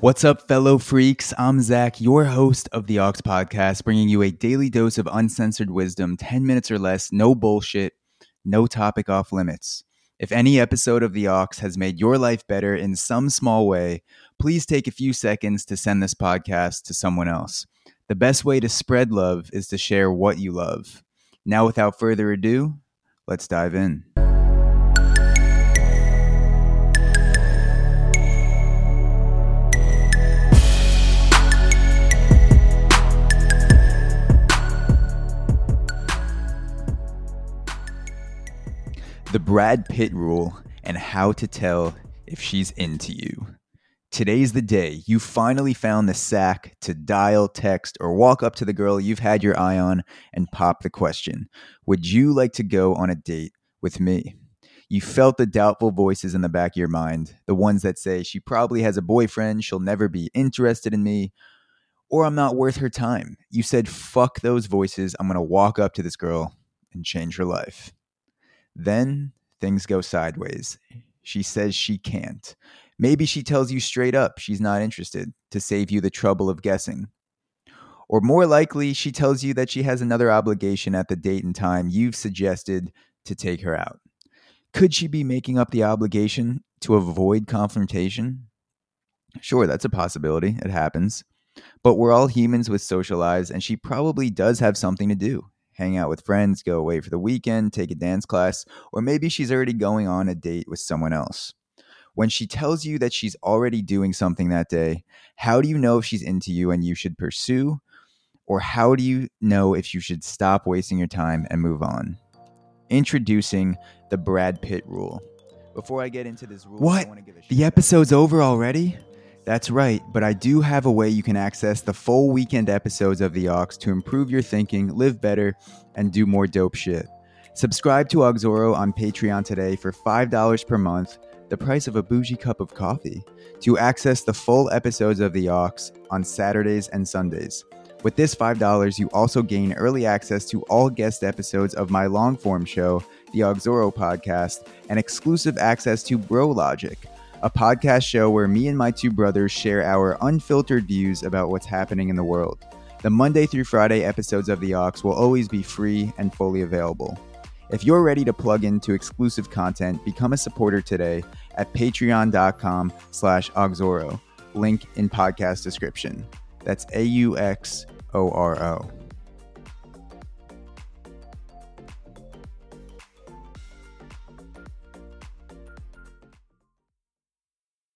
What's up, fellow freaks? I'm Zach, your host of the Aux Podcast, bringing you a daily dose of uncensored wisdom, 10 minutes or less, no bullshit, no topic off limits. If any episode of the Aux has made your life better in some small way, please take a few seconds to send this podcast to someone else. The best way to spread love is to share what you love. Now, without further ado, let's dive in. The Brad Pitt rule and how to tell if she's into you. Today's the day you finally found the sack to dial, text, or walk up to the girl you've had your eye on and pop the question Would you like to go on a date with me? You felt the doubtful voices in the back of your mind, the ones that say she probably has a boyfriend, she'll never be interested in me, or I'm not worth her time. You said, Fuck those voices. I'm to walk up to this girl and change her life. Then things go sideways. She says she can't. Maybe she tells you straight up she's not interested to save you the trouble of guessing. Or more likely, she tells you that she has another obligation at the date and time you've suggested to take her out. Could she be making up the obligation to avoid confrontation? Sure, that's a possibility. It happens. But we're all humans with social lives, and she probably does have something to do hang out with friends, go away for the weekend, take a dance class, or maybe she's already going on a date with someone else. When she tells you that she's already doing something that day, how do you know if she's into you and you should pursue? Or how do you know if you should stop wasting your time and move on? Introducing the Brad Pitt rule. Before I get into this rule, I want to give a shout. what? The episode's over already? That's right, but I do have a way you can access the full weekend episodes of The Aux to improve your thinking, live better, and do more dope shit. Subscribe to Auxoro on Patreon today for $5 per month, the price of a bougie cup of coffee, to access the full episodes of The Aux on Saturdays and Sundays. With this $5, you also gain early access to all guest episodes of my long form show, The Auxoro Podcast, and exclusive access to Bro Logic a podcast show where me and my two brothers share our unfiltered views about what's happening in the world. The Monday through Friday episodes of The Aux will always be free and fully available. If you're ready to plug into exclusive content, become a supporter today at patreon.com slash auxoro. Link in podcast description. That's A-U-X-O-R-O.